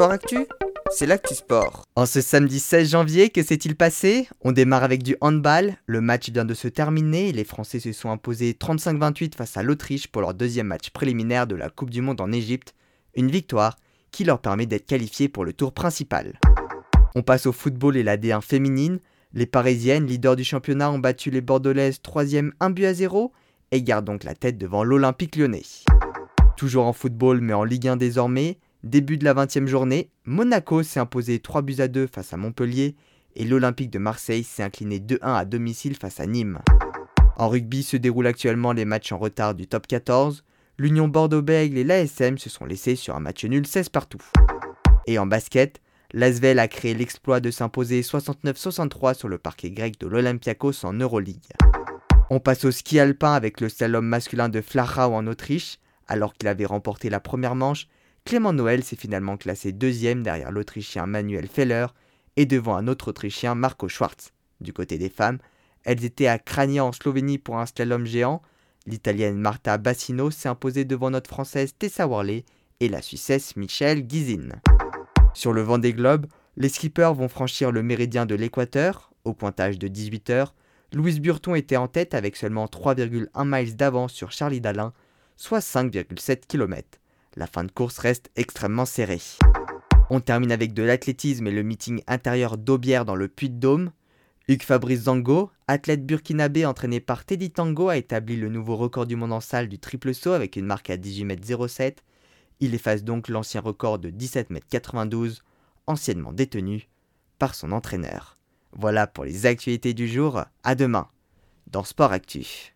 Sport Actu, c'est l'actu sport. En ce samedi 16 janvier, que s'est-il passé? On démarre avec du handball. Le match vient de se terminer les Français se sont imposés 35-28 face à l'Autriche pour leur deuxième match préliminaire de la Coupe du Monde en Égypte. Une victoire qui leur permet d'être qualifiés pour le tour principal. On passe au football et la D1 féminine. Les Parisiennes, leaders du championnat, ont battu les Bordelaises 3e 1 but à 0 et gardent donc la tête devant l'Olympique lyonnais. Toujours en football mais en Ligue 1 désormais, début de la 20e journée, Monaco s'est imposé 3 buts à 2 face à Montpellier et l'Olympique de Marseille s'est incliné 2-1 à domicile face à Nîmes. En rugby se déroulent actuellement les matchs en retard du top 14. L'Union Bordeaux-Bègles et l'ASM se sont laissés sur un match nul 16 partout. Et en basket, l'Asvel a créé l'exploit de s'imposer 69-63 sur le parquet grec de l'Olympiakos en Euroleague. On passe au ski alpin avec le slalom masculin de Flachau en Autriche. Alors qu'il avait remporté la première manche, Clément Noël s'est finalement classé deuxième derrière l'Autrichien Manuel Feller et devant un autre Autrichien Marco Schwartz. Du côté des femmes, elles étaient à Krania en Slovénie pour un slalom géant. L'Italienne Marta Bassino s'est imposée devant notre Française Tessa Worley et la Suissesse Michelle Gizin. Sur le vent des globes, les skippers vont franchir le méridien de l'équateur, au pointage de 18 heures. Louise Burton était en tête avec seulement 3,1 miles d'avance sur Charlie Dalin, soit 5,7 km. La fin de course reste extrêmement serrée. On termine avec de l'athlétisme et le meeting intérieur d'Aubière dans le Puy-de-Dôme. Hugues Fabrice Zango, athlète burkinabé entraîné par Teddy Tango, a établi le nouveau record du monde en salle du triple saut avec une marque à 18,07 m. Il efface donc l'ancien record de 17,92 m, anciennement détenu par son entraîneur. Voilà pour les actualités du jour, à demain dans Sport Actif.